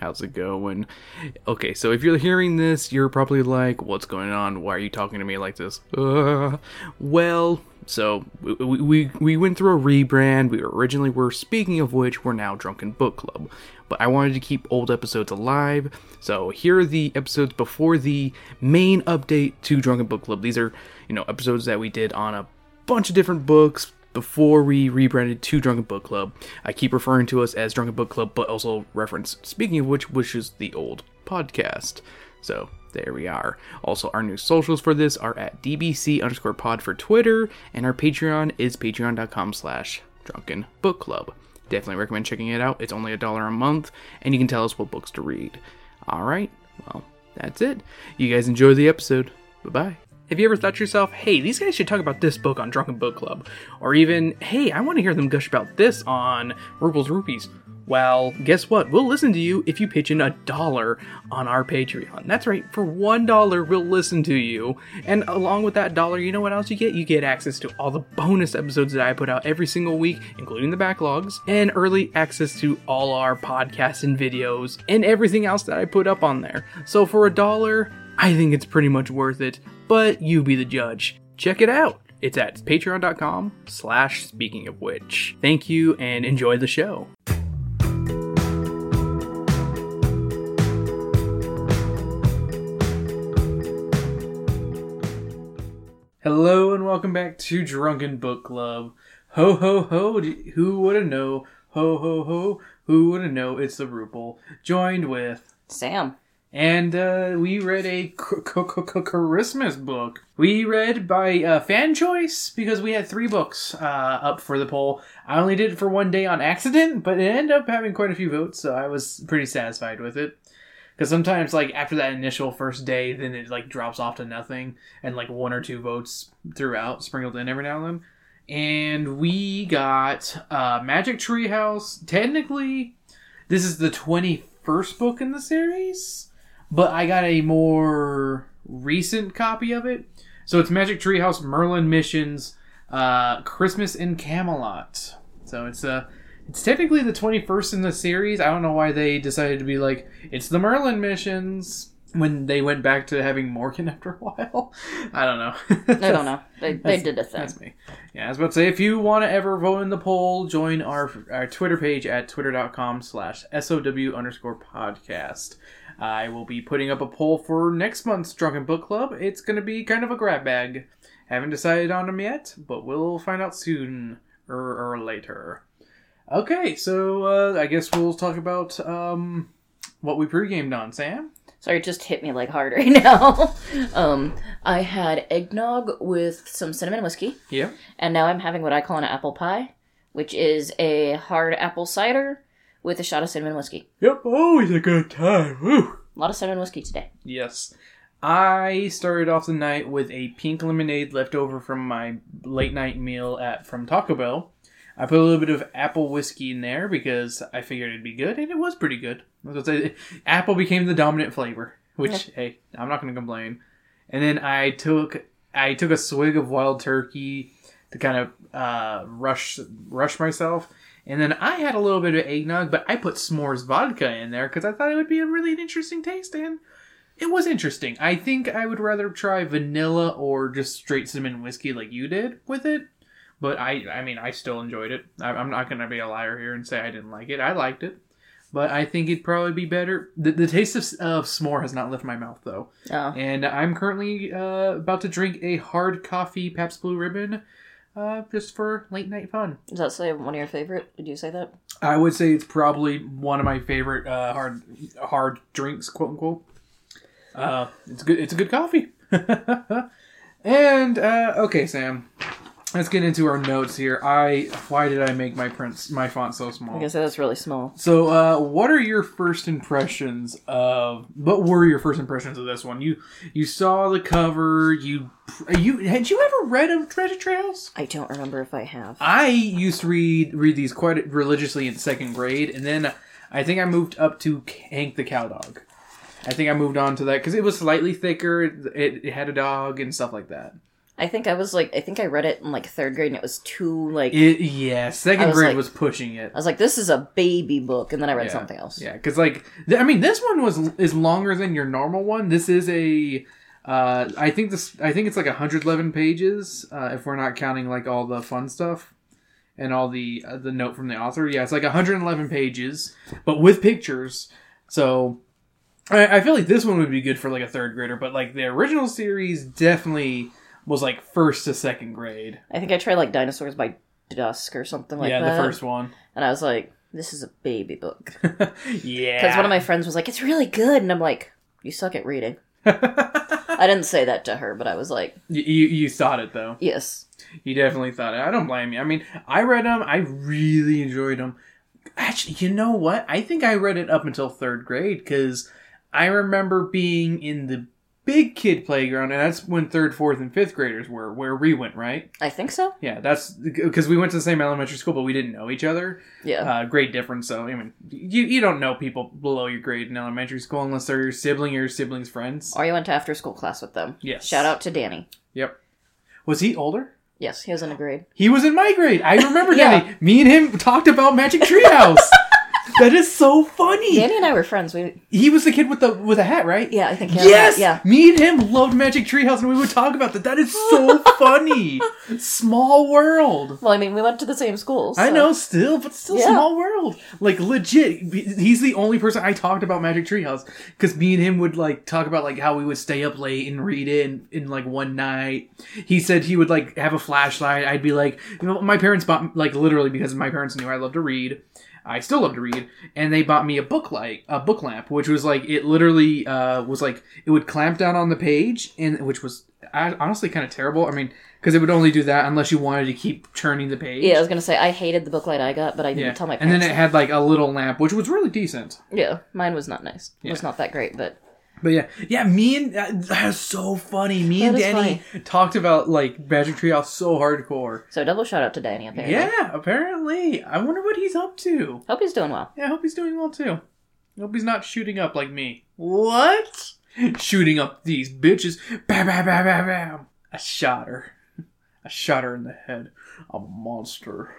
How's it going? Okay, so if you're hearing this, you're probably like, what's going on? Why are you talking to me like this? Uh, well, so we, we, we went through a rebrand. We originally were, speaking of which, we're now Drunken Book Club. But I wanted to keep old episodes alive, so here are the episodes before the main update to Drunken Book Club. These are, you know, episodes that we did on a bunch of different books, before we rebranded to Drunken Book Club. I keep referring to us as Drunken Book Club, but also reference, speaking of which, which is the old podcast. So there we are. Also, our new socials for this are at DBC underscore pod for Twitter, and our Patreon is patreon.com slash drunken book club. Definitely recommend checking it out. It's only a dollar a month, and you can tell us what books to read. Alright, well, that's it. You guys enjoy the episode. Bye bye. Have you ever thought to yourself, hey, these guys should talk about this book on Drunken Book Club? Or even, hey, I want to hear them gush about this on Rubles Rupees. Well, guess what? We'll listen to you if you pitch in a dollar on our Patreon. That's right, for one dollar, we'll listen to you. And along with that dollar, you know what else you get? You get access to all the bonus episodes that I put out every single week, including the backlogs, and early access to all our podcasts and videos, and everything else that I put up on there. So for a dollar, I think it's pretty much worth it but you be the judge. Check it out. It's at patreon.com slash speaking of which. Thank you and enjoy the show. Hello and welcome back to Drunken Book Club. Ho ho ho, who woulda know? Ho ho ho, who woulda know? It's the Ruple, joined with Sam and uh, we read a Christmas book. We read by uh, fan choice because we had three books uh, up for the poll. I only did it for one day on accident, but it ended up having quite a few votes, so I was pretty satisfied with it. Because sometimes, like after that initial first day, then it like drops off to nothing, and like one or two votes throughout, sprinkled in every now and then. And we got uh, Magic Treehouse. Technically, this is the twenty first book in the series but I got a more recent copy of it. So it's Magic Treehouse Merlin Missions, uh, Christmas in Camelot. So it's uh, it's technically the 21st in the series. I don't know why they decided to be like it's the Merlin missions when they went back to having Morgan after a while. I don't know. I don't know. They, they did a thing. That's me. Yeah, I was about to say if you want to ever vote in the poll, join our our Twitter page at twitter.com slash sow underscore podcast. I will be putting up a poll for next month's Drunken Book Club. It's going to be kind of a grab bag. Haven't decided on them yet, but we'll find out soon or, or later. Okay, so uh, I guess we'll talk about um, what we pre-gamed on, Sam. Sorry, it just hit me like hard right now. um, I had eggnog with some cinnamon whiskey. Yeah. And now I'm having what I call an apple pie, which is a hard apple cider with a shot of cinnamon whiskey. Yep, always a good time. Woo. A lot of cinnamon whiskey today. Yes. I started off the night with a pink lemonade left over from my late night meal at from Taco Bell. I put a little bit of apple whiskey in there because I figured it'd be good, and it was pretty good. Say, apple became the dominant flavor, which yeah. hey, I'm not going to complain. And then I took I took a swig of wild turkey to kind of uh, rush rush myself, and then I had a little bit of eggnog, but I put s'mores vodka in there because I thought it would be a really interesting taste, and it was interesting. I think I would rather try vanilla or just straight cinnamon whiskey like you did with it. But I, I mean, I still enjoyed it. I'm not going to be a liar here and say I didn't like it. I liked it, but I think it'd probably be better. The, the taste of, of s'more has not left my mouth though, oh. and I'm currently uh, about to drink a hard coffee Pabst Blue Ribbon uh, just for late night fun. Is that say one of your favorite? Did you say that? I would say it's probably one of my favorite uh, hard hard drinks, quote unquote. Uh, it's good. It's a good coffee. and uh, okay, Sam let's get into our notes here. I why did I make my print my font so small? I guess that's really small. So, uh, what are your first impressions of? What were your first impressions of this one? You you saw the cover. You you had you ever read of Treasure Trails? I don't remember if I have. I used to read read these quite religiously in second grade, and then I think I moved up to Hank the Cowdog. I think I moved on to that because it was slightly thicker. It, it had a dog and stuff like that. I think I was like, I think I read it in like third grade, and it was too like. It, yeah, second was grade like- was pushing it. I was like, this is a baby book, and then I read Yeah. something else. Yeah, because like th- I mean, this one was is longer than your normal one. This is a, uh, I think this I think it's like 111 pages uh, if we're not counting like all the fun stuff and all the uh, the note from the author. Yeah, it's like 111 pages, but with pictures. So I, I feel like this one would be good for like a third grader, but like the original series definitely was like first to second grade. I think I tried like Dinosaurs by Dusk or something like yeah, that. Yeah, the first one. and I was like, this is a baby book. yeah, Because one of my friends was like, it's really good, and I'm like, you suck at reading. I didn't say that to her, but I was like, you, you you thought it though. yes. You definitely thought it. I don't blame you. I mean, I read them. I really enjoyed them. Actually, you know what? I think I read it up until third grade because I remember being in the big kid playground, and that's when third, fourth, and fifth graders were, where we went, right? I think so. Yeah, that's because we went to the same elementary school, but we didn't know each other. Yeah. Uh, grade difference. So I mean, you you don't know people below your grade in elementary school unless they're your sibling or your sibling's friends. or you went to after school class with them. Yes. Shout out to Danny. Yep. Was he older? Yes, he was in a grade. He was in my grade. I remember Yeah. Danny. Me and him talked about Magic Treehouse. that is so funny. Danny and I were friends. We He was the kid with the with a hat, right? yeah, I think he had Yes. yeah. Me and him loved Magic Treehouse, and we would talk about that. That is so funny. Small world. Well, I mean, we went to the same schools. I so- know, still, but still, Yeah. small world. Like legit, he's the only person I talked about Magic Treehouse because me and him would like talk about like how we would stay up late and read it in, in like one night. He said he would like have a flashlight. I'd be like, you know, my parents bought like literally because my parents knew I loved to read. I still love to read, and they bought me a book light, a book lamp, which was like it literally uh, was like it would clamp down on the page, and which was honestly kind of terrible. I mean, because it would only do that unless you wanted to keep turning the page. Yeah, I was gonna say I hated the booklight I got, but I didn't Yeah, tell my and then it had like a little lamp, which was really decent. yeah, mine was not nice. It was not that great, but But yeah, yeah, me and uh, that's so funny. Me and That is Danny talked about like Magic Treehouse so hardcore. so double shout out to Danny. Apparently, Yeah, apparently. I wonder what he's up to. hope he's doing well. Yeah, I hope he's doing well too. I hope he's not shooting up like me. What? Shooting up these bitches. Bam, bam, bam, bam, bam. I shot her. I shot her in the head. I'm a monster.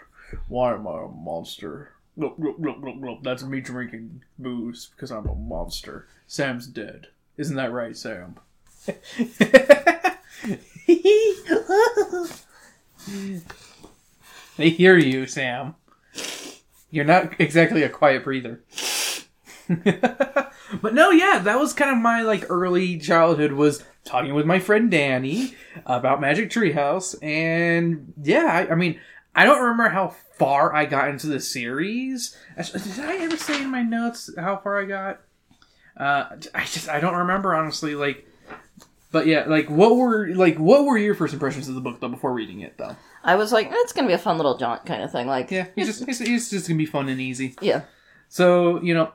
Why am I a monster? Look, look, look, look. That's me drinking booze because I'm a monster. Sam's dead. Isn't that right, Sam? they hear you, Sam. You're not exactly a quiet breather. but no, yeah, that was kind of my like early childhood was talking with my friend Danny about Magic Treehouse, and yeah, I, I mean, I don't remember how far I got into the series. Did I ever say in my notes how far I got? Uh, I just I don't remember honestly. Like, but yeah, like what were like what were your first impressions of the book though before reading it though? I was like, it's gonna be a fun little jaunt kind of thing. Like, Yeah, it's just it's, it's just gonna be fun and easy. yeah, So you know,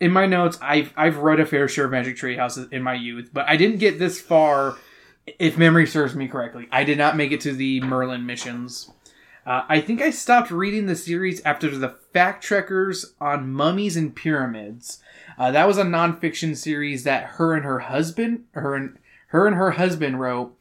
in my notes, I've I've read a fair share of Magic Tree Houses in my youth, but I didn't get this far. If memory serves me correctly, I did not make it to the Merlin missions. Uh, I think I stopped reading the series after the Fact Trackers on Mummies and Pyramids. Uh, that was a nonfiction series that her and her husband, her and her and her husband wrote,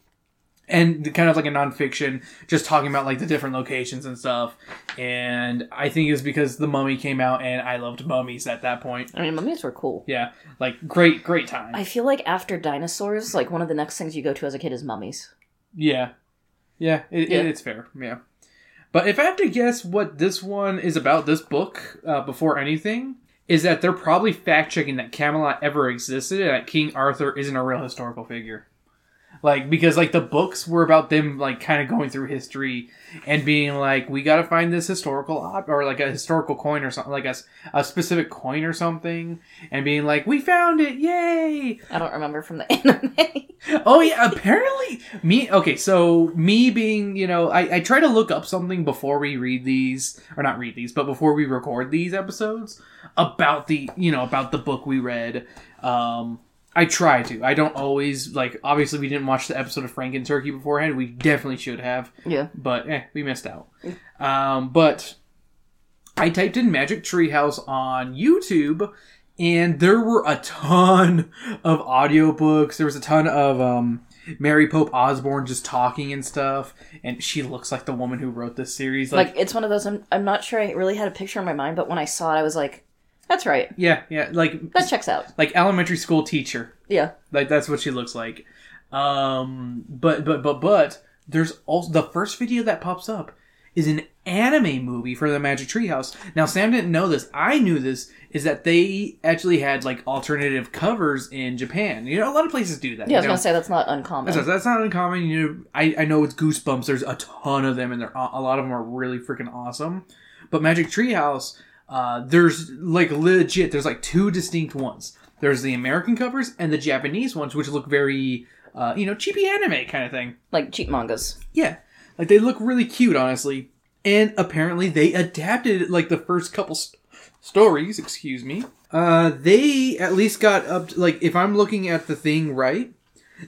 and kind of like a nonfiction, just talking about like the different locations and stuff. And I think it was because the Mummy came out, and I loved mummies at that point. I mean, mummies were cool. Yeah, like great, great time. I feel like after dinosaurs, like one of the next things you go to as a kid is mummies. Yeah, yeah, it, Yeah. It, it's fair. Yeah, but if I have to guess what this one is about, this book uh, before anything is that they're probably fact checking that Camelot ever existed and that King Arthur isn't a real historical figure. Like because like the books were about them like kind of going through history and being like we got to find this historical op- or like a historical coin or something like a, a specific coin or something and being like we found it yay I don't remember from the anime. Oh yeah, apparently me. Okay, so me being, you know, I, I try to look up something before we read these, or not read these, but before we record these episodes about the, you know, about the book we read. Um, I try to. I don't always like. Obviously, we didn't watch the episode of Frank and Turkey beforehand. We definitely should have, yeah, but eh, we missed out. Um, but I typed in Magic Treehouse on YouTube, and there were a ton of audiobooks. There was a ton of um, Mary Pope Osborne just talking and stuff, and she looks like the woman who wrote this series. Like, Like, it's one of those. I'm, I'm not sure I really had a picture in my mind, but when I saw it, I was like, "That's right. yeah, yeah, like That checks out." like elementary school teacher. Yeah. Like that's what she looks like. Um, but but but but there's also the first video that pops up is an anime movie for the Magic Treehouse. Now Sam didn't know this. I knew this. Is that they actually had like alternative covers in Japan? You know, a lot of places do that. Yeah, I was know? gonna say that's not uncommon. That's, that's not uncommon. You know, I, I know it's Goosebumps. There's a ton of them, and they're a lot of them are really freaking awesome. But Magic Treehouse, uh, there's like legit. There's like two distinct ones. There's the American covers and the Japanese ones, which look very, uh, you know, cheapy anime kind of thing. like cheap mangas. Yeah, like they look really cute, honestly. And apparently they adapted like the first couple st- stories. Excuse me. Uh, they at least got up. To, like if I'm looking at the thing right,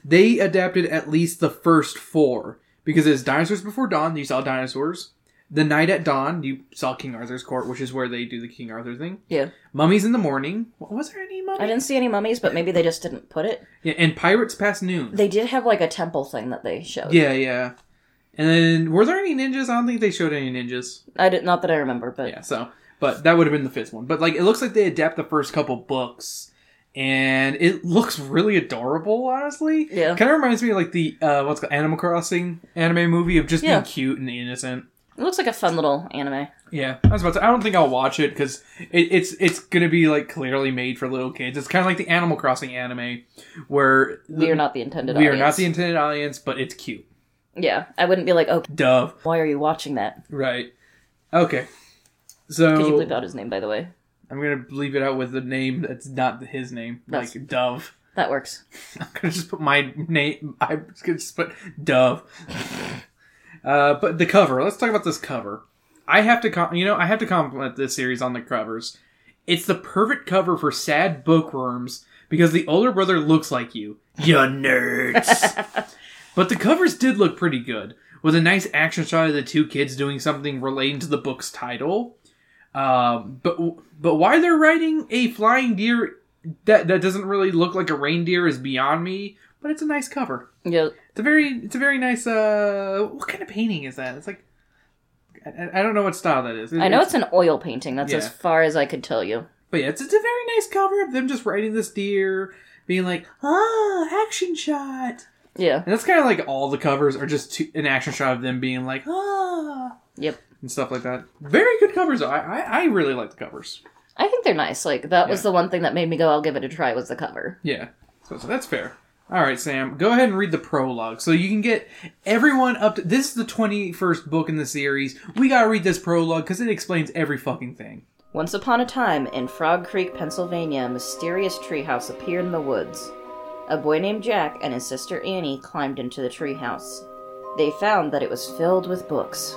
they adapted at least the first four because it's Dinosaurs Before Dawn. You saw dinosaurs. The Knight at Dawn. You saw King Arthur's Court, which is where they do the King Arthur thing. Yeah. Mummies in the Morning. Was there any mummy? I didn't see any mummies, but maybe they just didn't put it. Yeah, and Pirates Past Noon. They did have like a temple thing that they showed. Yeah, yeah. And then were there any ninjas? I don't think they showed any ninjas. I did not that I remember, but Yeah, so but that would have been the fifth one. But like it looks like they adapt the first couple books and it looks really adorable, honestly. Yeah. Kind of reminds me of like the uh what's called Animal Crossing anime movie of just Yeah. being cute and innocent. It looks like a fun little anime. Yeah, I was about to. I don't think I'll watch it because it, it's it's gonna be like clearly made for little kids. It's kind of like the Animal Crossing anime, where We are not the intended we are not the intended audience, but it's cute. Yeah, I wouldn't be like, oh, Dove, why are you watching that? right? Okay, so Could you bleep out his name, by the way? I'm gonna leave it out with the name that's not his name, That's- like Dove. That works. I'm gonna just put my name. I'm just gonna just put Dove. uh, but the cover. Let's talk about this cover. I have to, com- you know, I have to compliment this series on the covers. It's the perfect cover for sad bookworms because the older brother looks like you. You nerds. but the covers did look pretty good, with a nice action shot of the two kids doing something relating to the book's title. Um, but but why they're writing a flying deer that that doesn't really look like a reindeer is beyond me. But it's a nice cover. Yeah, It's a very it's a very nice. Uh, what kind of painting is that? It's like I, I don't know what style that is. I know it's an oil painting. That's Yeah. as far as I could tell you. but yeah, it's, it's a very nice cover of them just riding this deer, being like, ah, action shot. Yeah. And that's kind of like all the covers are just two, an action shot of them being like, ah, Yep. and stuff like that. Very good covers. I I, I really like the covers. I think they're nice. Like that was the one thing that made me go, I'll give it a try. Was the cover. Yeah, so, so that's fair. All right, Sam, go ahead and read the prologue so you can get everyone up to. This is the twenty first book in the series. We gotta read this prologue because it explains every fucking thing. Once upon a time, in Frog Creek, Pennsylvania, a mysterious treehouse appeared in the woods. A boy named Jack and his sister Annie climbed into the treehouse. They found that it was filled with books.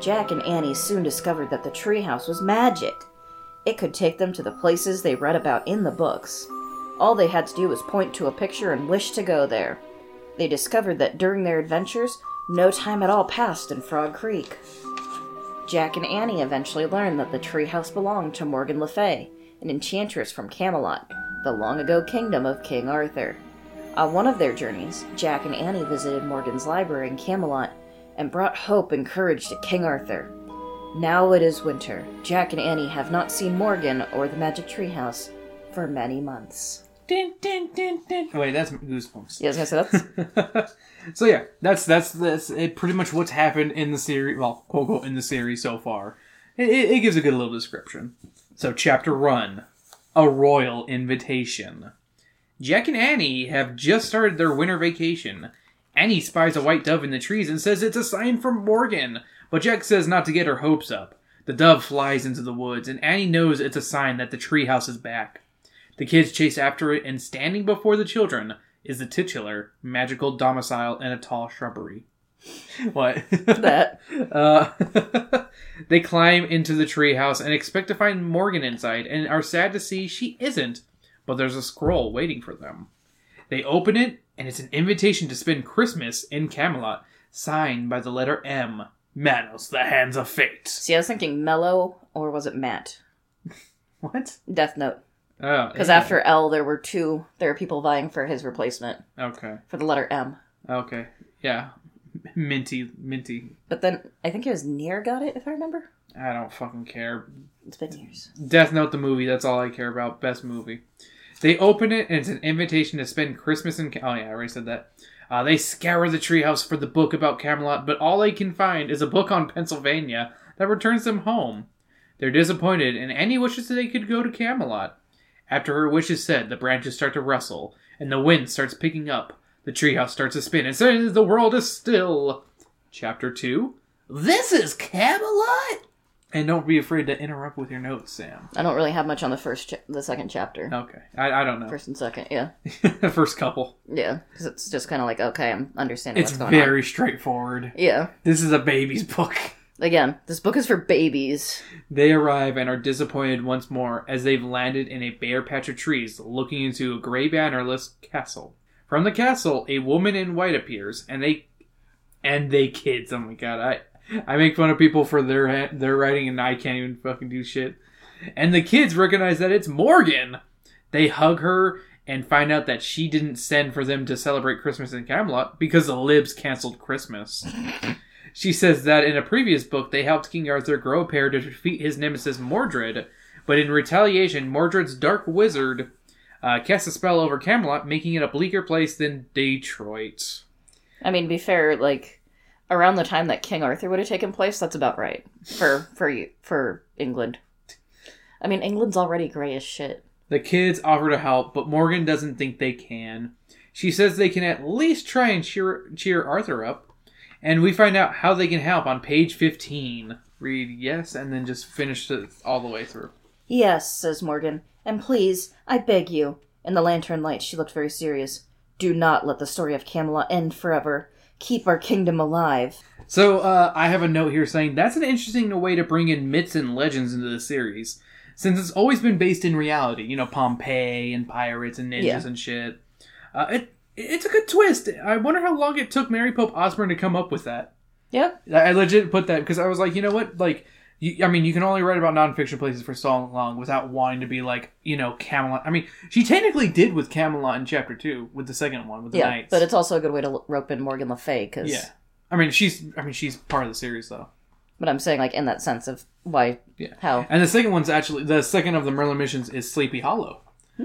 Jack and Annie soon discovered that the treehouse was magic. It could take them to the places they read about in the books. All they had to do was point to a picture and wish to go there. They discovered that during their adventures, no time at all passed in Frog Creek. Jack and Annie eventually learned that the treehouse belonged to Morgan Le Fay, an enchantress from Camelot, the long ago kingdom of King Arthur. On one of their journeys, Jack and Annie visited Morgan's library in Camelot and brought hope and courage to King Arthur. Now it is winter. Jack and Annie have not seen Morgan or the magic treehouse for many months. Din, din, din, din. Wait, that's goosebumps. Yeah, I was gonna say that's so yeah, that's that's that's it, pretty much what's happened in the series. Well, quote unquote, in the series so far. It, it, it gives a good little description. So, chapter one, a royal invitation. Jack and Annie have just started their winter vacation. Annie spies a white dove in the trees and says it's a sign from Morgan, but Jack says not to get her hopes up. The dove flies into the woods, and Annie knows it's a sign that the treehouse is back. The kids chase after it, and standing before the children is the titular magical domicile in a tall shrubbery. What? that. Uh, they climb into the treehouse and expect to find Morgan inside, and are sad to see she isn't, but there's a scroll waiting for them. They open it, and it's an invitation to spend Christmas in Camelot, signed by the letter M. Manos, the hands of fate. See, I was thinking Mello, or was it Matt? What? Death Note. Oh, Because yeah. after L, there were two. There were people vying for his replacement Okay. for the letter M. Okay. Yeah. Minty, minty. But then I think it was Near got it, if I remember. I don't fucking care. It's been years. Death Note the movie. That's all I care about. Best movie. They open it and it's an invitation to spend Christmas in. Ca- Oh yeah, I already said that. Uh, they scour the treehouse for the book about Camelot, but all they can find is a book on Pennsylvania that returns them home. They're disappointed, and Annie wishes that they could go to Camelot. After her wish is said, the branches start to rustle, and the wind starts picking up. The treehouse starts to spin, and suddenly the world is still. Chapter two. This is Camelot. And don't be afraid to interrupt with your notes, Sam. I don't really have much on the first, cha- the second chapter. Okay, I, I don't know. First and second, yeah, the first couple. yeah, because it's just kind of like okay, I'm understanding It's what's going on. very straightforward. Yeah. This is a baby's book. Again, this book is for babies. They arrive and are disappointed once more as they've landed in a bare patch of trees looking into a gray bannerless castle. From the castle, a woman in white appears, and they and they kids. Oh my god, I I make fun of people for their their writing, and I can't even fucking do shit. And the kids recognize that it's Morgan. They hug her and find out that she didn't send for them to celebrate Christmas in Camelot because the libs canceled Christmas. She says that in a previous book, they helped King Arthur grow a pair to defeat his nemesis Mordred, but in retaliation, Mordred's dark wizard uh, cast a spell over Camelot, making it a bleaker place than Detroit. I mean, be fair, like around the time that King Arthur would have taken place, that's about right for for you for England. I mean, England's already gray as shit. The kids offer to help, but Morgan doesn't think they can. She says they can at least try and cheer, cheer Arthur up, and we find out how they can help on page 15. Read yes, and then just finish it all the way through. Yes, says Morgan, and please, I beg you. In the lantern light, she looked very serious. Do not let the story of Camelot end forever. Keep our kingdom alive. So uh, I have a note here saying that's an interesting way to bring in myths and legends into the series, since it's always been based in reality. You know, Pompeii and pirates and ninjas Yeah. and shit. Uh, it it's a good twist. I wonder how long it took Mary Pope Osborne to come up with that. Yeah, I legit put that because I was like, you know what, like. You, I mean, you can only write about nonfiction places for so long without wanting to be like, you know, Camelot. I mean, she technically did with Camelot in chapter two, with the second one, with the yeah, knights. but it's also a good way to rope in Morgan Le Fay, because. yeah. I mean, she's. I mean, she's part of the series though. But I'm saying, like, in that sense of why, Yeah. how. And the second one's actually the second of the Merlin missions is Sleepy Hollow.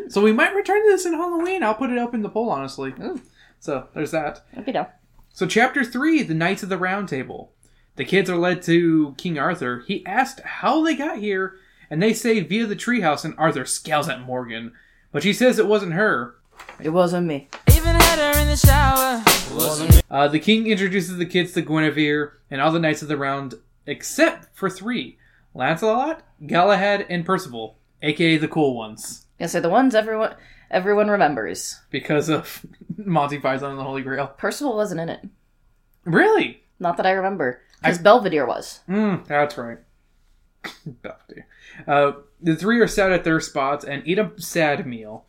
So we might return to this in Halloween. I'll put it up in the poll, honestly. Ooh. So there's that. I'd. So chapter three, the Knights of the Round Table. The kids are led to King Arthur. He asked how they got here, and they say via the treehouse. And Arthur scowls at Morgan, but she says it wasn't her. It wasn't me. Even had her in the shower. Wasn't me. Uh, the king introduces the kids to Guinevere and all the knights of the round, except for three: Lancelot, Galahad, and Percival, aka the cool ones. Yeah, so the ones everyone everyone remembers. because of Monty Python and the Holy Grail. Percival wasn't in it. Really? Not that I remember. Because Belvedere was. Mm, that's right. Belvedere. Uh, the three are sat at their spots and eat a sad meal.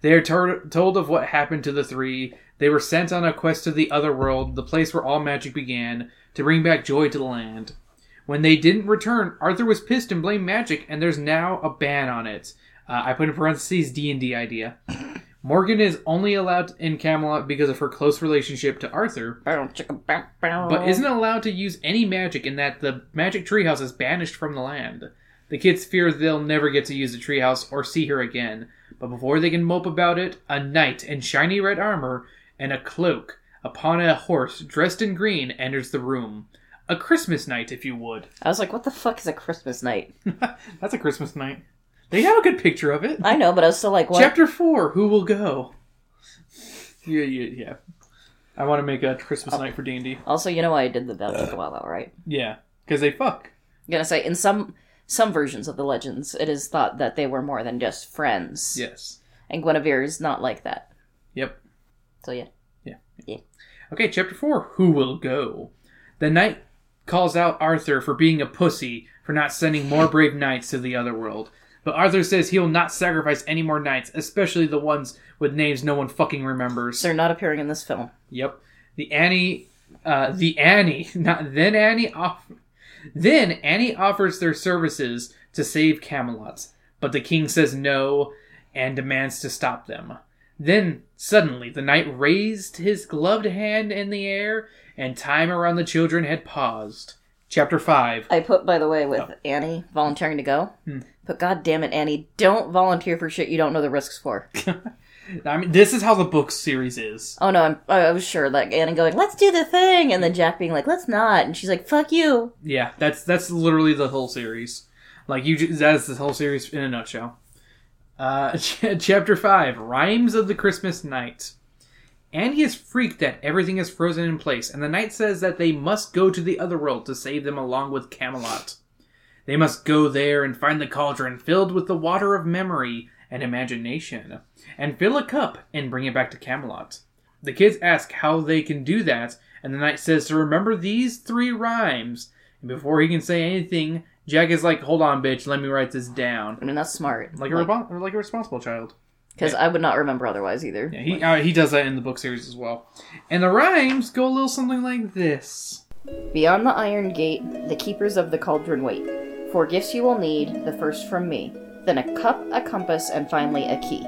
They are tor- told of what happened to the three. They were sent on a quest to the other world, the place where all magic began, to bring back joy to the land. When they didn't return, Arthur was pissed and blamed magic, and there's now a ban on it. Uh, I put in parentheses D and D idea. Morgan is only allowed in Camelot because of her close relationship to Arthur, But but isn't allowed to use any magic in that the magic treehouse is banished from the land. The kids fear they'll never get to use the treehouse or see her again, but before they can mope about it, a knight in shiny red armor and a cloak upon a horse dressed in green enters the room. A Christmas knight, if you would. I was like, what the fuck is a Christmas knight? That's a Christmas knight. They have a good picture of it. I know, but I was still like, what? Chapter 4 Who Will Go? Yeah, yeah, yeah. I want to make a Christmas oh. knight for D&D. Also, you know why I did the that took a while out, right? Yeah, because they fuck. I'm gonna say in some some versions of the legends, it is thought that they were more than just friends. Yes. And Guinevere is not like that. Yep. So yeah. yeah. Okay, chapter 4 Who Will Go? The knight calls out Arthur for being a pussy for not sending more brave knights to the other world. But Arthur says he'll not sacrifice any more knights, especially the ones with names no one fucking remembers. They're not appearing in this film. Yep. The Annie, uh, the Annie, not then Annie off, then Annie offers their services to save Camelot, but the king says no, and demands to stop them. Then, suddenly, the knight raised his gloved hand in the air, and time around the children had paused. Chapter 5. I put, by the way, with Annie volunteering to go. But god damn it, Annie, don't volunteer for shit you don't know the risks for. I mean, this is how the book series is. oh no, I'm, I was sure, like Annie going, "Let's do the thing," and then Jack being like, "Let's not," and she's like, "Fuck you." Yeah, that's that's literally the whole series. Like you, that's the whole series in a nutshell. Uh, ch- chapter five: Rhymes of the Christmas Knight. Andy is freaked that everything is frozen in place, and the knight says that they must go to the other world to save them along with Camelot. They must go there and find the cauldron filled with the water of memory and imagination, and fill a cup and bring it back to Camelot. The kids ask how they can do that, and the knight says to remember these three rhymes. And before he can say anything, Jack is like, "Hold on, bitch, let me write this down." I mean, that's smart. Like a rebo- like a responsible child. Because I would not remember otherwise either. Yeah, he uh, he does that in the book series as well. And the rhymes go a little something like this. Beyond the iron gate, the keepers of the cauldron wait. For gifts you will need, the first from me, then a cup, a compass, and finally a key.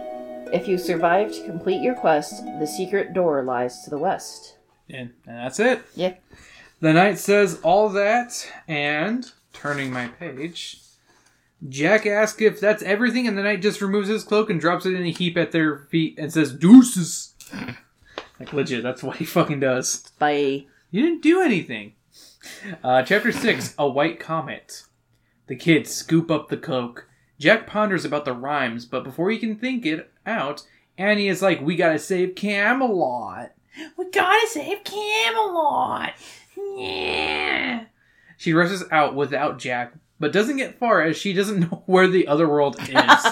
If you survive to complete your quest, the secret door lies to the west. And, and that's it. Yeah. The knight says all that, and turning my page, Jack asks if that's everything, and the knight just removes his cloak and drops it in a heap at their feet and says, "Deuces." like legit, that's what he fucking does. By You didn't do anything. Uh, chapter 6 A White Comet. The kids scoop up the cloak. Jack ponders about the rhymes, but before he can think it out, Annie is like, We gotta save Camelot. We gotta save Camelot. Yeah. She rushes out without Jack, but doesn't get far as she doesn't know where the other world is.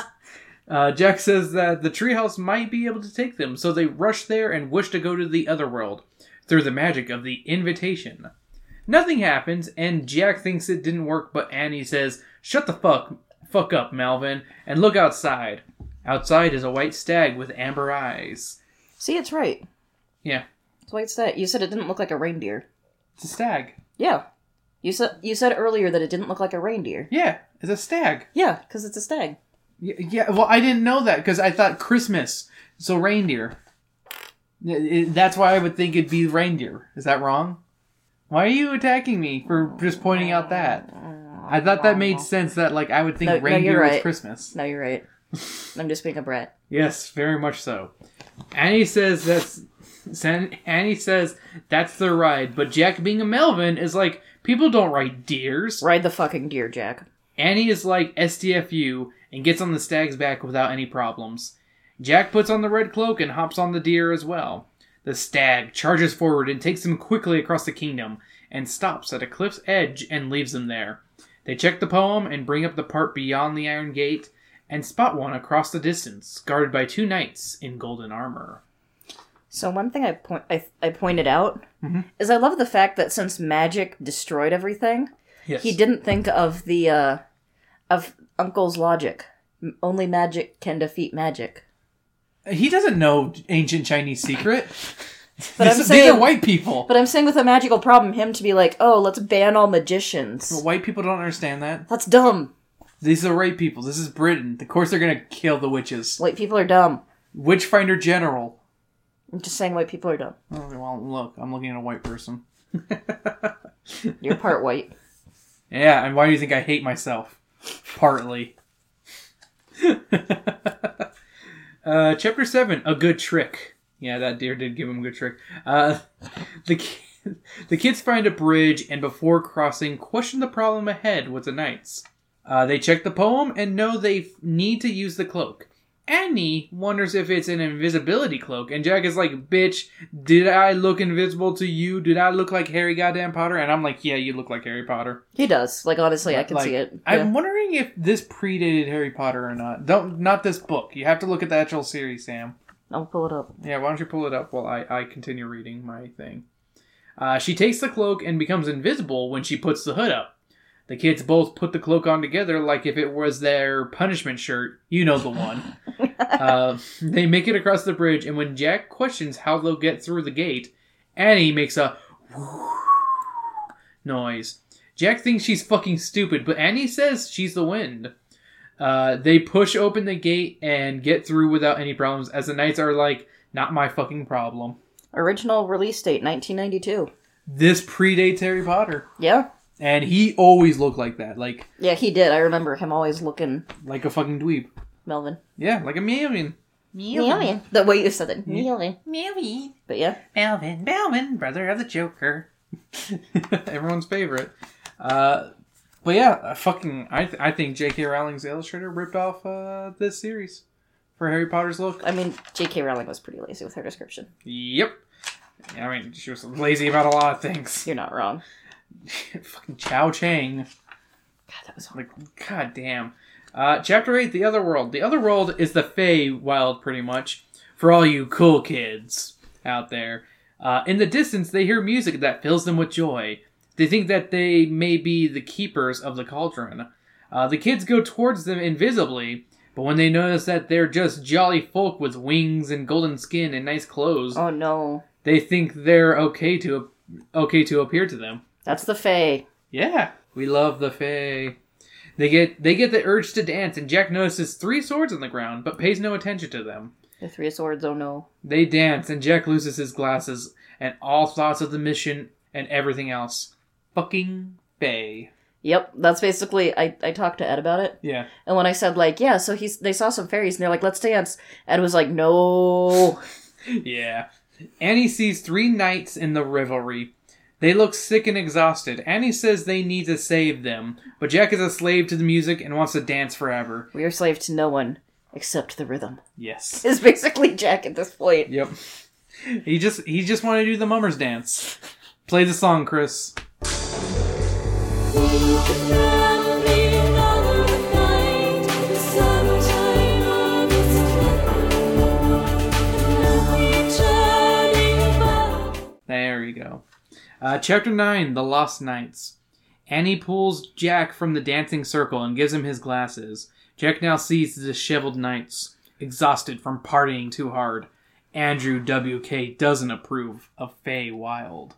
Uh, Jack says that the treehouse might be able to take them, so they rush there and wish to go to the other world through the magic of the invitation. Nothing happens, and Jack thinks it didn't work, but Annie says, "Shut the fuck, fuck up, Melvin, and look outside." Outside is a white stag with amber eyes. see, it's right. Yeah, It's white stag. You said it didn't look like a reindeer. it's a stag. Yeah. You said you said earlier that it didn't look like a reindeer. Yeah, it's a stag. Yeah, because it's a stag. Yeah, yeah, well, I didn't know that because I thought Christmas, so reindeer. I- I- That's why I would think it'd be reindeer. Is that wrong? Why are you attacking me for just pointing out that? I thought that made sense. That like I would think No- no, reindeer you're was right. Christmas. No, you're right. I'm just being a brat. Yes, very much so. Annie says that's. San- Annie says that's their ride, but Jack, being a Melvin, is like people don't ride deers. Ride the fucking deer, Jack. Annie is like STFU and gets on the stag's back without any problems. Jack puts on the red cloak and hops on the deer as well. The stag charges forward and takes them quickly across the kingdom and stops at a cliff's edge and leaves them there. They check the poem and bring up the part beyond the iron gate and spot one across the distance, guarded by two knights in golden armor. So one thing I point I, I pointed out Mm-hmm. is I love the fact that since magic destroyed everything, Yes. he didn't think of the uh of Uncle's logic. M- Only magic can defeat magic. He doesn't know ancient Chinese secret. But these, I'm these saying, are white people. but I'm saying with a magical problem, him to be like, oh, let's ban all magicians. White people don't understand that. That's dumb. These are white people. This is Britain. Of course, they're gonna kill the witches. White people are dumb. Witchfinder General. I'm just saying white people are dumb. Oh, well, look, I'm looking at a white person. You're part white. Yeah, and why do you think I hate myself? Partly. uh, chapter 7 A Good Trick. Yeah, that deer did give him a good trick. Uh, the, ki- the kids find a bridge and before crossing, question the problem ahead with the knights. Uh, they check the poem and know they f- need to use the cloak. Annie wonders if it's an invisibility cloak, and Jack is like, "Bitch, did I look invisible to you? Did I look like Harry goddamn Potter?" And I'm like, "Yeah, you look like Harry Potter." He does. Like honestly, I can Like, see it. I'm wondering if this predated Harry Potter or not. Don't not this book. You have to look at the actual series, Sam. I'll pull it up. Yeah, why don't you pull it up while I, I continue reading my thing? Uh, she takes the cloak and becomes invisible when she puts the hood up. The kids both put the cloak on together like if it was their punishment shirt. You know the one. uh, they make it across the bridge, and when Jack questions how they'll get through the gate, Annie makes a noise. Jack thinks she's fucking stupid, but Annie says she's the wind. Uh, they push open the gate and get through without any problems, as the knights are like, not my fucking problem. Original release date 1992. This predates Harry Potter. Yeah. And he always looked like that, like Yeah, he did. I remember him always looking like a fucking dweeb. Melvin. Yeah, like a million. Melvin. The way you said it. Melvin. Melvin. But yeah. Melvin, Melvin, brother of the Joker. Everyone's favorite. Uh, but yeah, uh, fucking, I, th- I think J.K. Rowling's illustrator ripped off uh, this series for Harry Potter's look. I mean, J.K. Rowling was pretty lazy with her description. Yep. I mean, she was lazy about a lot of things. You're not wrong. fucking Cho Chang. God, that was. Like, god damn. Uh, chapter 8, The Other World. The Other World is the Fey Wild, pretty much, for all you cool kids out there. Uh, in the distance, they hear music that fills them with joy. They think that they may be the keepers of the cauldron. Uh, the kids go towards them invisibly, but when they notice that they're just jolly folk with wings and golden skin and nice clothes, Oh no. they think they're okay to okay to appear to them. That's the Fae. Yeah, we love the Fae. They get they get the urge to dance, and Jack notices three swords on the ground, but pays no attention to them. The Three Swords, oh no. They dance, and Jack loses his glasses and all thoughts of the mission and everything else. Fucking Fae. Yep, that's basically I, I talked to Ed about it. Yeah. And when I said like, yeah, so he's they saw some fairies and they're like, let's dance. Ed was like, no. Yeah. Annie sees three knights in the revelry. They look sick and exhausted. Annie says they need to save them, but Jack is a slave to the music and wants to dance forever. We are slave to no one except the rhythm. Yes. Is basically Jack at this point. Yep. He just he just wanted to do the mummers dance. Play the song, Chris. Uh, chapter 9 The Lost Knights. Annie pulls Jack from the dancing circle and gives him his glasses. Jack now sees the disheveled knights, exhausted from partying too hard. Andrew W.K. doesn't approve of Fay Wild.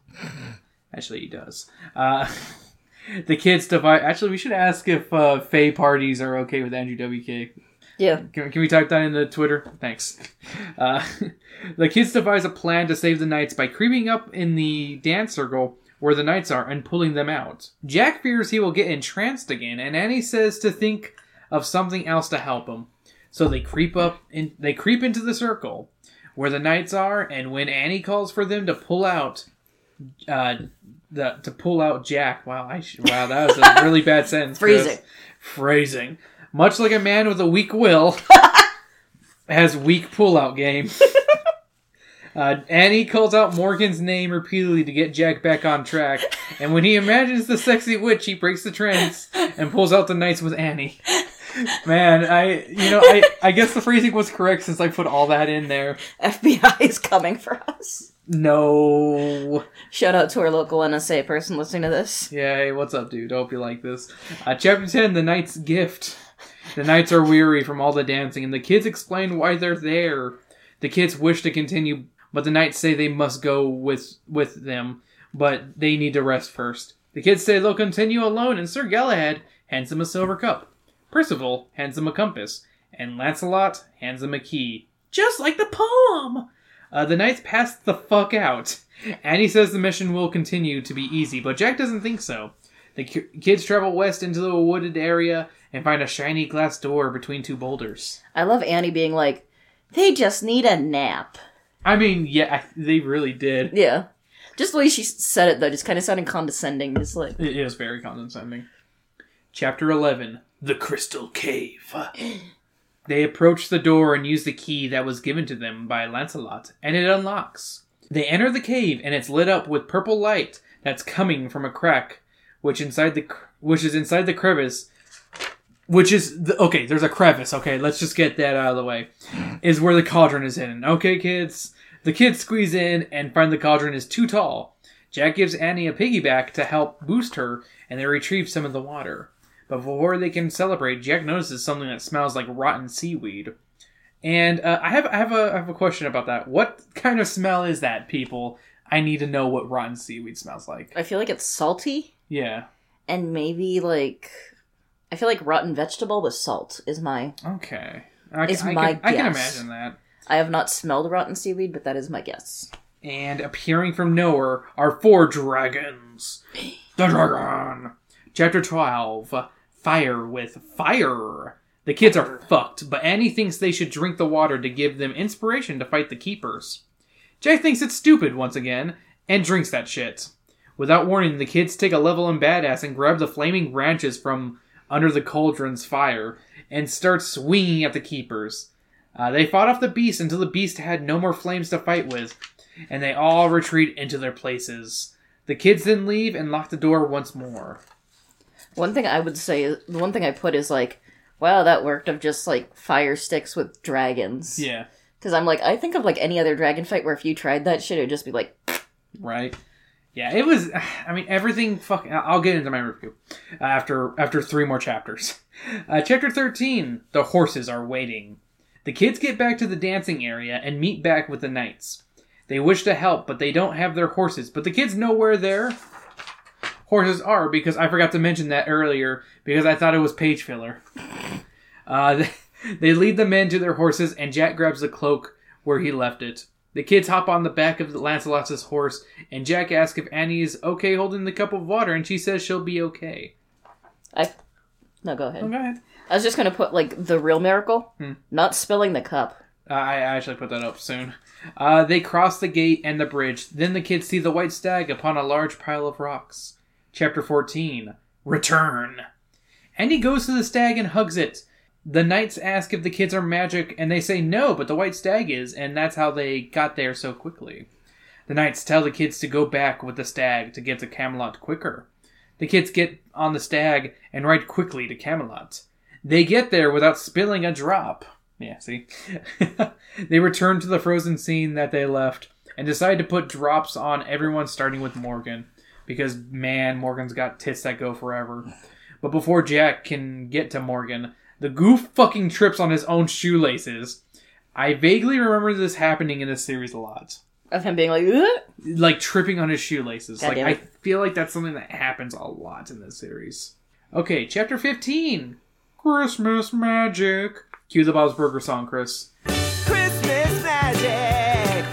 Actually, he does. Uh, the kids divide. Actually, we should ask if uh, Fay parties are okay with Andrew W.K. Yeah. Can, can we type that into Twitter? Thanks. Uh, the kids devise a plan to save the knights by creeping up in the dance circle where the knights are and pulling them out. Jack fears he will get entranced again, and Annie says to think of something else to help him. So they creep up in, they creep into the circle where the knights are, and when Annie calls for them to pull out, uh, the to pull out Jack. Wow, I sh- wow, that was a really bad sentence. Phrasing. Phrasing. Much like a man with a weak will has weak pullout game. Uh, Annie calls out Morgan's name repeatedly to get Jack back on track, and when he imagines the sexy witch, he breaks the trance and pulls out the knights with Annie. Man, I you know I I guess the phrasing was correct since I put all that in there. FBI is coming for us. No. Shout out to our local NSA person listening to this. Yeah, hey, what's up, dude? Hope you like this. Uh, chapter 10 The Knight's Gift. The knights are weary from all the dancing, and the kids explain why they're there. The kids wish to continue, but the knights say they must go with, with them, but they need to rest first. The kids say they'll continue alone, and Sir Galahad hands them a silver cup. Percival hands them a compass, and Lancelot hands them a key. Just like the poem! Uh, the knights pass the fuck out. Annie says the mission will continue to be easy, but Jack doesn't think so. The ki- kids travel west into the wooded area and find a shiny glass door between two boulders. I love Annie being like, they just need a nap. I mean, yeah, I- they really did. Yeah. Just the way she said it, though, just kind of sounding condescending. Just like, It is very condescending. Chapter 11 The Crystal Cave. They approach the door and use the key that was given to them by Lancelot, and it unlocks. They enter the cave, and it's lit up with purple light that's coming from a crack, which inside the cr- which is inside the crevice. Which is the, okay. There's a crevice. Okay, let's just get that out of the way. Is where the cauldron is in Okay, kids. The kids squeeze in and find the cauldron is too tall. Jack gives Annie a piggyback to help boost her, and they retrieve some of the water. But before they can celebrate, Jack notices something that smells like rotten seaweed. And uh, I have I have a I have a question about that. What kind of smell is that, people? I need to know what rotten seaweed smells like. I feel like it's salty Yeah. and maybe like I feel like rotten vegetable with salt is my. Okay. I, can, I, my can, I can guess. imagine that. I have not smelled rotten seaweed, but that is my guess. And appearing from nowhere are four dragons. The dragon. Chapter 12 Fire with Fire. The kids are fucked, but Annie thinks they should drink the water to give them inspiration to fight the keepers. Jack thinks it's stupid once again and drinks that shit. Without warning, the kids take a level in badass and grab the flaming branches from under the cauldron's fire and start swinging at the keepers. Uh, they fought off the beast until the beast had no more flames to fight with, and they all retreat into their places. The kids then leave and lock the door once more. One thing I would say, the one thing I put is like, wow, that worked of just like fire sticks with dragons. Yeah, Because I'm like, I think of like any other dragon fight where if you tried that shit, it'd just be like, right. Yeah, it was. I mean, everything. Fuck. I'll get into my review uh, after after three more chapters. Uh, chapter thirteen: The horses are waiting. The kids get back to the dancing area and meet back with the knights. They wish to help, but they don't have their horses. But the kids know where their horses are because I forgot to mention that earlier because I thought it was page filler. Uh, they, they lead the men to their horses, and Jack grabs the cloak where he left it. The kids hop on the back of Lancelot's horse, and Jack asks if Annie is okay holding the cup of water, and she says she'll be okay. I. No, go ahead. Oh, go ahead. I was just gonna put like the real miracle, not spilling the cup. Uh, I actually put that up soon. Uh, they cross the gate and the bridge. Then the kids see the white stag upon a large pile of rocks. Chapter 14 Return. Annie goes to the stag and hugs it. The knights ask if the kids are magic, and they say no, but the white stag is, and that's how they got there so quickly. The knights tell the kids to go back with the stag to get to Camelot quicker. The kids get on the stag and ride quickly to Camelot. They get there without spilling a drop. Yeah, see? they return to the frozen scene that they left and decide to put drops on everyone starting with Morgan. Because, man, Morgan's got tits that go forever. But before Jack can get to Morgan, the goof fucking trips on his own shoelaces. I vaguely remember this happening in this series a lot. Of him being like, "Ugh." Like tripping on his shoelaces. God like I feel like that's something that happens a lot in this series. Okay, chapter 15. Christmas magic. Cue the Bob's Burger song, Chris. Christmas magic.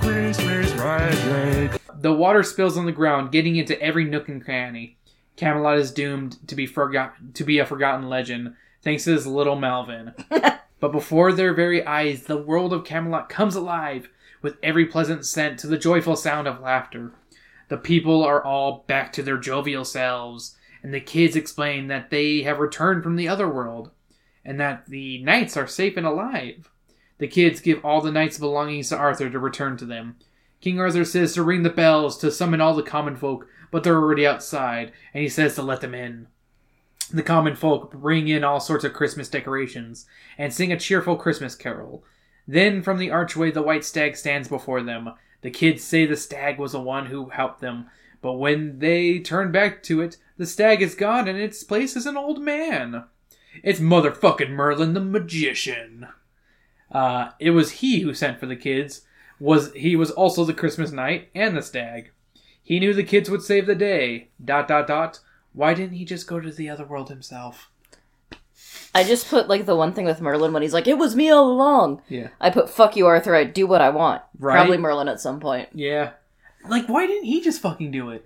Christmas magic. The water spills on the ground, getting into every nook and cranny. Camelot is doomed to be forgot to be a forgotten legend, thanks to this little Melvin. but before their very eyes, the world of Camelot comes alive, with every pleasant scent to the joyful sound of laughter. The people are all back to their jovial selves, and the kids explain that they have returned from the other world, and that the knights are safe and alive. The kids give all the knights' belongings to Arthur to return to them. King Arthur says to ring the bells to summon all the common folk, but they're already outside, and he says to let them in. The common folk bring in all sorts of Christmas decorations and sing a cheerful Christmas carol. Then from the archway the white stag stands before them. The kids say the stag was the one who helped them, but when they turn back to it, the stag is gone and in its place is an old man. It's motherfucking Merlin the magician. Uh, it was he who sent for the kids. Was he was also the Christmas knight and the stag. He knew the kids would save the day. Dot dot dot. Why didn't he just go to the other world himself? I just put like the one thing with Merlin when he's like, "It was me all along." Yeah. I put "fuck you, Arthur." I do what I want. Right. Probably Merlin at some point. Yeah. Like, why didn't he just fucking do it?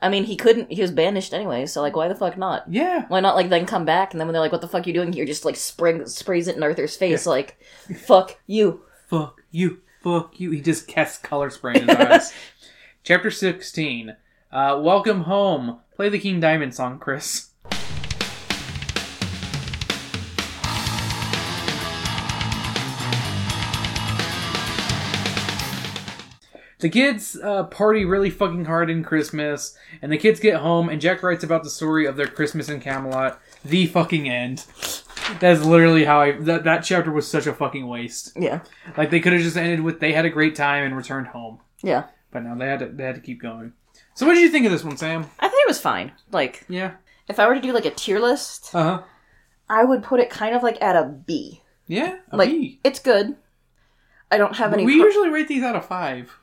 I mean, he couldn't. He was banished anyway, so like, why the fuck not? Yeah. Why not like then come back and then when they're like, "What the fuck you doing here?" Just like spring sprays it in Arthur's face, like, "Fuck you." Fuck you. Fuck you. He just casts color spray in his eyes. Chapter 16. Uh, welcome home. Play the King Diamond song, Chris. The kids uh, party really fucking hard in Christmas, and the kids get home, and Jack writes about the story of their Christmas in Camelot. The fucking end. That's literally how I. That, that chapter was such a fucking waste. Yeah, Like they could have just ended with they had a great time and returned home, yeah. but no, they had to they had to keep going. So what did you think of this one, Sam? I think it was fine. Like, Yeah. if I were to do like a tier list, Uh huh. I would put it kind of like at a B. Yeah. A like, B. it's good. I don't have any. we pro- usually rate these out of five.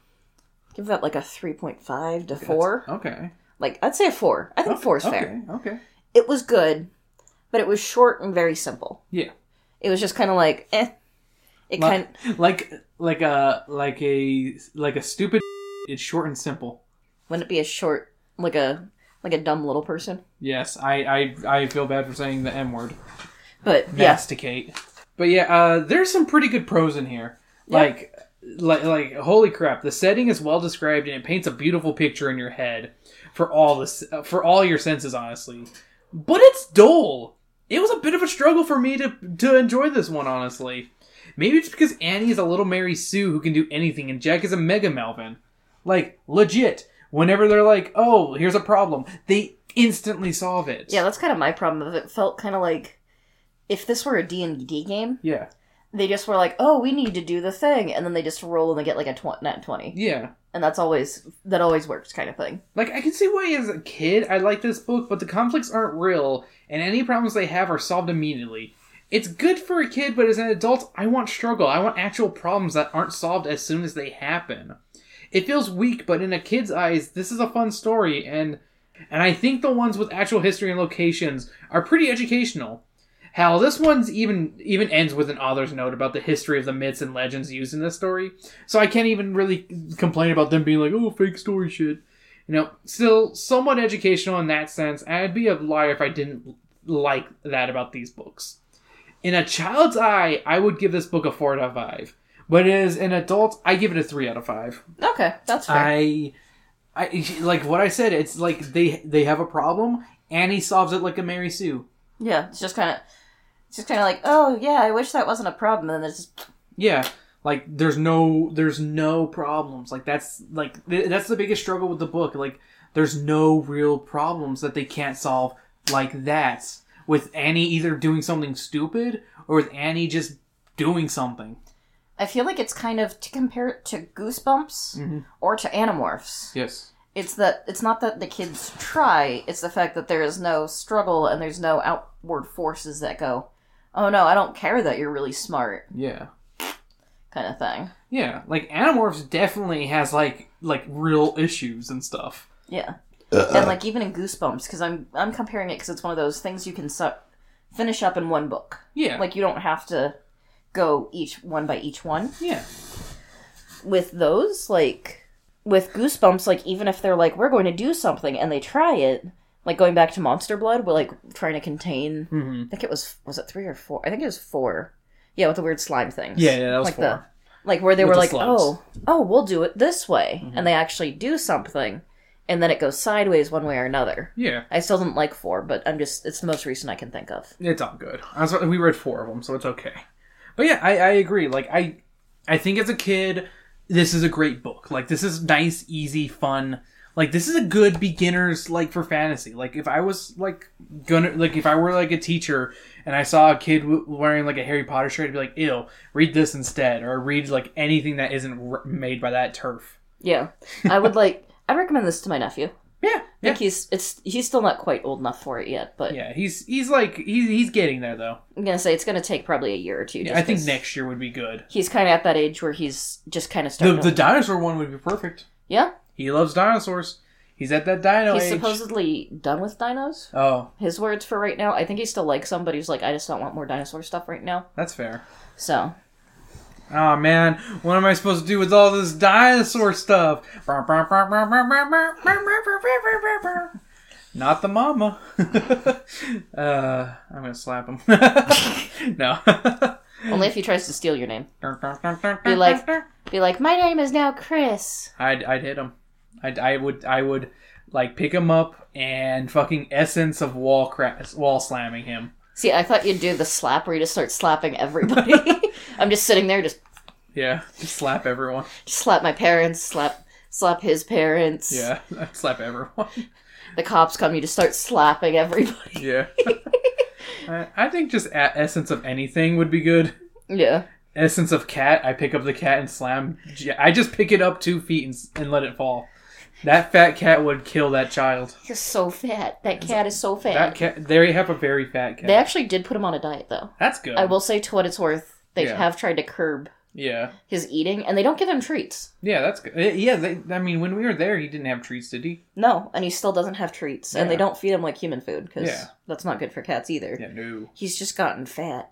give that like a three point five to four. Okay. Like, I'd say a four. I think four is okay. fair. Okay. It was good. but it was short and very simple. Yeah. It was just kind of like, eh. It kind Like, like like a like a like a stupid. It's short and simple. Wouldn't it be a short, like a like a dumb little person? Yes, I I, I feel bad for saying the M word. But yeah, Masticate. But yeah, uh, there's some pretty good prose in here. Like, like, like, holy crap! The setting is well described and it paints a beautiful picture in your head for all this, for all your senses, honestly. But it's dull. It was a bit of a struggle for me to to enjoy this one, honestly. Maybe it's because Annie is a little Mary Sue who can do anything, and Jack is a Mega Melvin. Like legit. Whenever they're like, "Oh, here's a problem," they instantly solve it. yeah, that's kind of my problem. Of it felt kind of like if this were a D and D game, Yeah. they just were like, "Oh, we need to do the thing," and then they just roll and they get like a tw- nat twenty, Yeah. and that's always that always works, kind of thing. Like I can see why as a kid I like this book, but the conflicts aren't real, and any problems they have are solved immediately. It's good for a kid, but as an adult, I want struggle. I want actual problems that aren't solved as soon as they happen. It feels weak, but in a kid's eyes, this is a fun story, and and I think the ones with actual history and locations are pretty educational. Hell, this one's even even ends with an author's note about the history of the myths and legends used in this story, so I can't even really complain about them being like, oh, fake story shit. You know, still somewhat educational in that sense, I'd be a liar if I didn't like that about these books. In a child's eye, I would give this book a 4 out of 5. But as an adult, I give it a 3 out of 5. Okay, that's fair. I I like what I said, it's like they they have a problem, and he solves it like a Mary Sue. yeah, it's just kind of, it's just kind of like, oh yeah, I wish that wasn't a problem, and then it's just Yeah, like there's no there's no problems. Like that's like th- that's the biggest struggle with the book. Like there's no real problems that they can't solve like that with Annie either doing something stupid or with Annie just doing something. I feel like it's kind of to compare it to Goosebumps Mhm. or to Animorphs. Yes. It's that it's not that the kids try; it's the fact that there is no struggle and there's no outward forces that go, "Oh no, I don't care that you're really smart," Yeah. kind of thing. Yeah. Like Animorphs definitely has like like real issues and stuff. Yeah, and like even in Goosebumps, because I'm I'm comparing it because it's one of those things you can su- finish up in one book. Yeah. Like you don't have to go each one by each one. yeah. with those, like with Goosebumps, like even if they're like, we're going to do something and they try it, like going back to Monster Blood, we're like trying to contain. Mhm. I think it was was it three or four? I think it was four. Yeah, with the weird slime things. Yeah, yeah, that was like four. the like where they With were the like, oh, oh, we'll do it this way, Mm-hmm. and they actually do something, and then it goes sideways one way or another. Yeah. I still didn't like four, but I'm just it's the most recent I can think of. It's all good. I was, we read four of them, so it's okay. But yeah, I, I agree. Like I, I think as a kid, this is a great book. Like this is nice, easy, fun. Like this is a good beginners like for fantasy. Like if I was like gonna like if I were like a teacher and I saw a kid w- wearing like a Harry Potter shirt, I'd be like, "Ew, read this instead," or read like anything that isn't made by that turf. Yeah, I would like. I'd recommend this to my nephew. Yeah, I yeah, think he's it's he's still not quite old enough for it yet, but yeah. He's he's like he's he's getting there though. I'm gonna say it's gonna take probably a year or two. Yeah, I think next year would be good. he's kind of at that age where he's just kind of The starting. the to, dinosaur one would be perfect. yeah, He loves dinosaurs. He's at that dino he's age. supposedly done with dinos. Oh, His words for right now. I think he still likes them, but he's like, I just don't want more dinosaur stuff right now. that's fair. So Oh man, what am I supposed to do with all this dinosaur stuff? Not the mama. uh, I'm gonna slap him. no. only if he tries to steal your name. Be like, be like, my name is now Chris. I'd I'd hit him. I'd, I would I would like pick him up and fucking essence of wall cra- wall slamming him. See, I thought you'd do the slap where you just start slapping everybody. I'm just sitting there, just, Yeah, just slap everyone. just slap my parents, slap slap his parents. Yeah, I'd slap everyone. The cops come, you just start slapping everybody. Yeah. I, I think just a- essence of anything would be good. Yeah. Essence of cat, I pick up the cat and slam. I just pick it up two feet and, and let it fall. That fat cat would kill that child. He's so fat. That cat is so fat. That cat, there you have a very fat cat. They actually did put him on a diet, though. That's good. I will say, to what it's worth, they Yeah. have tried to curb Yeah. his eating, and they don't give him treats. Yeah, that's good. Uh, Yeah, they, I mean, when we were there, he didn't have treats, did he? No, and he still doesn't have treats, and they Yeah. don't feed him like human food because Yeah. that's not good for cats either. Yeah, no. He's just gotten fat.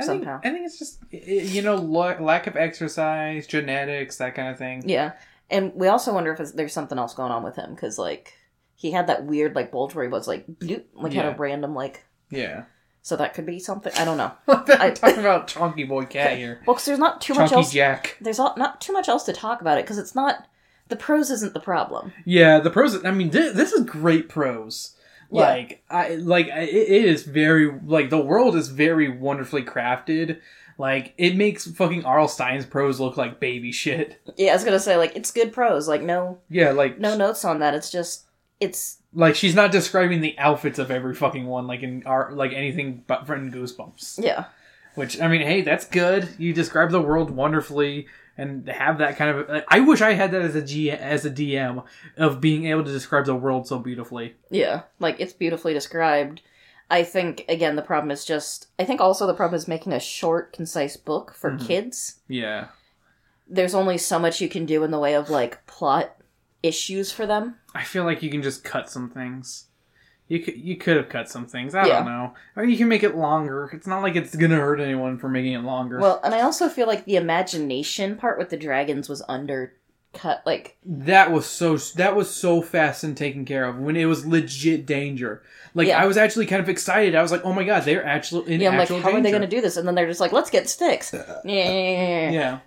I think, Somehow. I think it's just you know la- lack of exercise, genetics, that kind of thing. Yeah, and we also wonder if there's something else going on with him because like he had that weird like bulge where he was like bloop, like had a random like Yeah. so that could be something. I don't know. I'm talking about Chunky Boy Cat here. Well, because there's not too much else. Jack. There's all, not too much else to talk about it because it's not the prose isn't the problem. Yeah, the prose. I mean, thi- this is great prose. Yeah. Like, I like it, it is very like the world is very wonderfully crafted. Like, it makes fucking R.L. Stine's prose look like baby shit. Yeah, I was gonna say like it's good prose. Like no Yeah, like no notes on that. It's just it's like she's not describing the outfits of every fucking one like in art like anything but from Goosebumps. yeah Which I mean, hey, that's good. You describe the world wonderfully and have that kind of. like, I wish I had that as a G as a DM of being able to describe the world so beautifully. yeah like it's beautifully described. I think again the problem is just I think also the problem is making a short concise book for Mhm. kids. Yeah, There's only so much you can do in the way of like plot issues for them. I feel like you can just cut some things. You could you could have cut some things. I Yeah. don't know. Or you can make it longer. It's not like it's gonna hurt anyone for making it longer. Well, and I also feel like the imagination part with the dragons was undercut. Like that was so that was so fast and taken care of when it was legit danger. Like Yeah. I was actually kind of excited. I was like, oh my god, they're actually in yeah, I'm like, how are they going to do this? And then they're just like, let's get sticks. Uh, yeah. Yeah,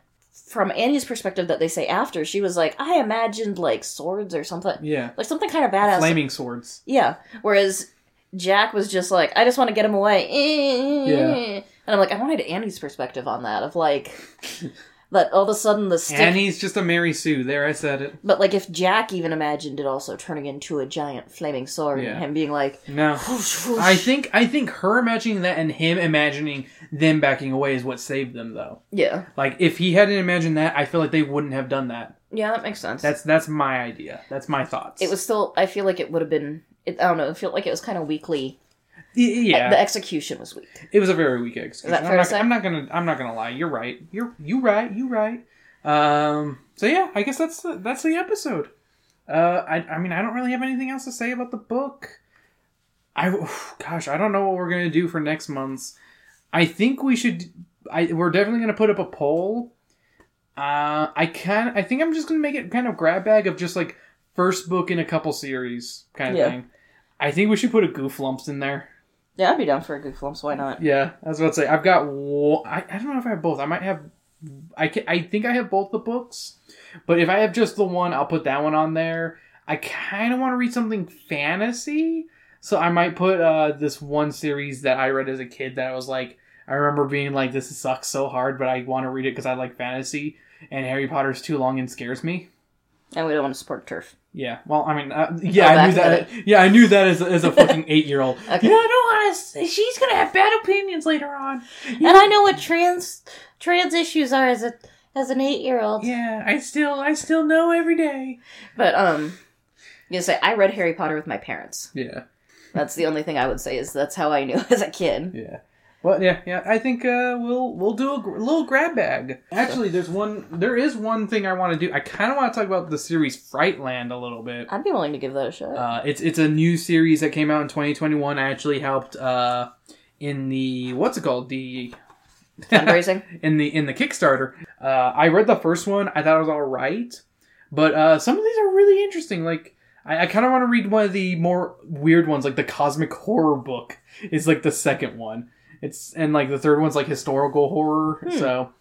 From Annie's perspective, that they say after, she was like, I imagined like swords or something, yeah. like something kind of badass. Flaming swords. Yeah. Whereas Jack was just like, I just want to get him away. Yeah. And I'm like, I wanted Annie's perspective on that of like that all of a sudden the stick. Annie's just a Mary Sue. There, I said it. But like if Jack even imagined it also turning into a giant flaming sword Yeah. and him being like, No, whoosh, whoosh. I think I think her imagining that and him imagining them backing away is what saved them, though. yeah, Like if he hadn't imagined that, I feel like they wouldn't have done that. yeah, that makes sense. That's that's my idea. That's my thoughts. it was still. I feel like it would have been. It, I don't know. I feel like it was kind of weakly. Yeah. The execution was weak. It was a very weak execution. that I'm, not? I'm not gonna. I'm not gonna lie. You're right. You're you right. You right. Um. So yeah, I guess that's the, that's the episode. Uh. I. I mean, I don't really have anything else to say about the book. I. Gosh, I don't know what we're gonna do for next month's. I think we should. I. We're definitely gonna put up a poll. Uh. I can. I think I'm just gonna make it kind of grab bag of just like first book in a couple series kind of Yeah. thing. I think we should put a goof lumps in there. Yeah, I'd be down for a goof lumps. Why not? Yeah, I was about to say I've got. One, I I don't know if I have both. I might have. I can, I think I have both the books, but if I have just the one, I'll put that one on there. I kind of want to read something fantasy, so I might put uh this one series that I read as a kid that I was like, I remember being like, this sucks so hard, but I want to read it because I like fantasy, and Harry Potter's too long and scares me. And we don't want to support turf. Yeah, well, I mean, uh, yeah, I knew at that. Yeah, I knew that as, as a fucking eight year old. Okay. Yeah, I don't want to. She's gonna have bad opinions later on. And I know what trans trans issues are as a as an eight year old. Yeah, I still I still know every day. But um, you say I read Harry Potter with my parents. Yeah, That's the only thing I would say is that's how I knew as a kid. yeah. Well, yeah, yeah. I think uh, we'll we'll do a gr- little grab bag. Actually, there's one. There is one thing I want to do. I kind of want to talk about the series Frightland a little bit. I'd be willing to give that a shot. Uh, it's it's a new series that came out in 2021. I actually helped uh, in the what's it called the Fundraising. in the in the Kickstarter. Uh, I read the first one. I thought it was all right, but uh, some of these are really interesting. Like I, I kind of want to read one of the more weird ones, like the Cosmic Horror book is like the second one. It's and like the third one's like historical horror. Hmm. So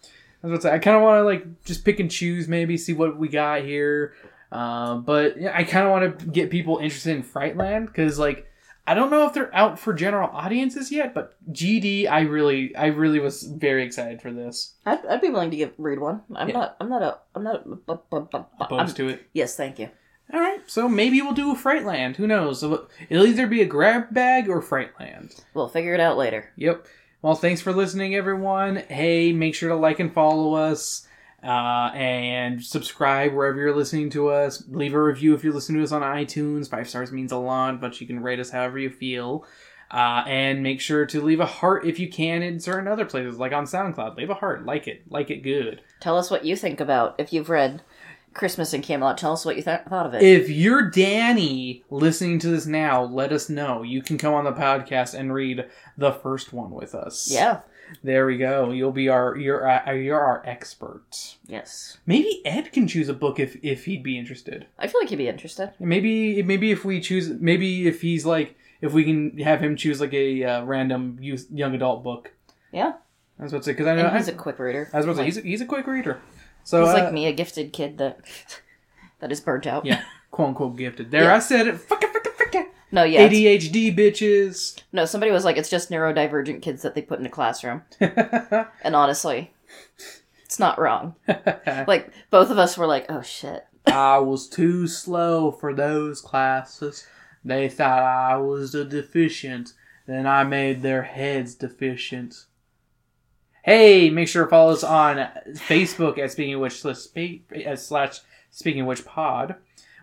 I was about I kind of want to like just pick and choose, maybe see what we got here. Uh, but yeah, I kind of want to get people interested in Frightland because like I don't know if they're out for general audiences yet, but GD, I really, I really was very excited for this. I'd, I'd be willing to give read one. I'm Yeah. not. I'm not a. I'm not. A, bu- bu- bu- bu- I'm- Opposed to it. yes, thank you. All right, so maybe we'll do a Frightland. Who knows? It'll either be a grab bag or Frightland. We'll figure it out later. Yep. Well, thanks for listening, everyone. Hey, make sure to like and follow us, uh, and subscribe wherever you're listening to us. Leave a review if you're listening to us on iTunes. Five stars means a lot, but you can rate us however you feel. Uh, and make sure to leave a heart if you can in certain other places, like on SoundCloud. Leave a heart, like it, like it good. Tell us what you think about if you've read Christmas in Camelot. Tell us what you th- thought of it. If you're Danny listening to this now, let us know. You can come on the podcast and read the first one with us. yeah. there we go. You'll be our you're uh, you're our expert. Yes. Maybe Ed can choose a book if if he'd be interested. I feel like he'd be interested. Maybe maybe if we choose maybe if he's like if we can have him choose like a uh, random youth, young adult book. Yeah. I was about to say because I know And he's I, a quick reader. I was about to say he's a, he's a quick reader. So He's uh, like me, a gifted kid that that is burnt out. yeah, quote unquote gifted. There, Yeah. I said it. Fucka, fucka, fucka. No, yeah. ADHD bitches. No, somebody was like, it's just neurodivergent kids that they put in a classroom. And honestly, it's not wrong. Like, both of us were like, oh shit. I was too slow for those classes. They thought I was a deficient. Then I made their heads deficient. Hey, make sure to follow us on Facebook at Speaking of spe- uh, slash Speaking of Which Pod.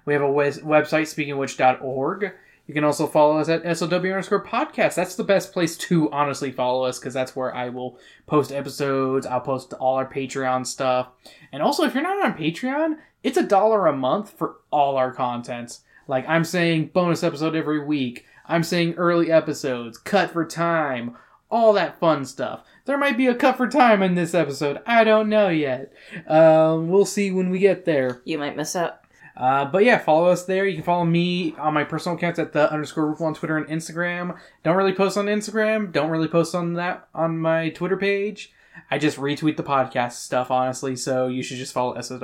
We have a website, speakingwhich.org. You can also follow us at SOW underscore podcast. That's the best place to honestly follow us because that's where I will post episodes. I'll post all our Patreon stuff. And also, if you're not on Patreon, it's a dollar a month for all our content. Like I'm saying bonus episode every week. I'm saying early episodes, cut for time, all that fun stuff. There might be a cut for time in this episode. I don't know yet. Um, we'll see when we get there. You might miss out. Uh, but yeah, follow us there. You can follow me on my personal accounts at the underscore roof on Twitter and Instagram. Don't really post on Instagram. Don't really post on that on my Twitter page. I just retweet the podcast stuff, honestly. So you should just follow SOW,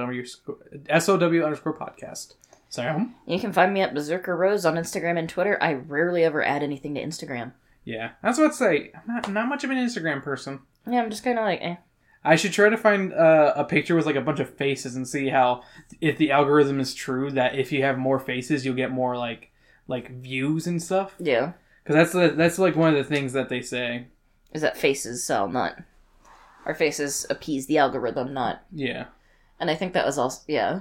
SOW underscore podcast. Sam? You can find me at Berserker Rose on Instagram and Twitter. I rarely ever add anything to Instagram. Yeah, that's what I'd say. I'm not, not much of an Instagram person. Yeah, I'm just kind of like, eh. I should try to find uh, a picture with like a bunch of faces and see how if the algorithm is true that if you have more faces you'll get more like like views and stuff. Yeah. Because that's the, that's like one of the things that they say. Is that faces sell, not. Our faces appease the algorithm, not. Yeah, And I think that was also. Yeah.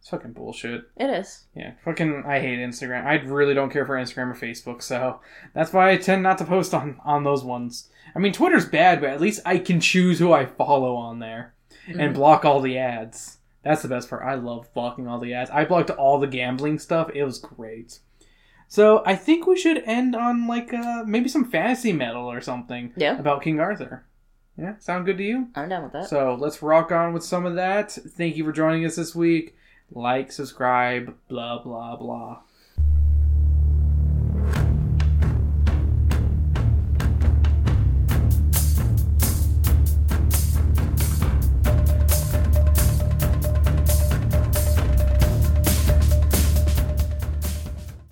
It's fucking bullshit. It is. Yeah, fucking. I hate Instagram. I really don't care for Instagram or Facebook, so that's why I tend not to post on on those ones. I mean, Twitter's bad, but at least I can choose who I follow on there and block all the ads. That's the best part. I love blocking all the ads. I blocked all the gambling stuff. It was great. So I think we should end on like uh, maybe some fantasy metal or something. Yeah. About King Arthur. Yeah, sound good to you? I'm down with that. So let's rock on with some of that. Thank you for joining us this week. Like, subscribe, blah, blah, blah.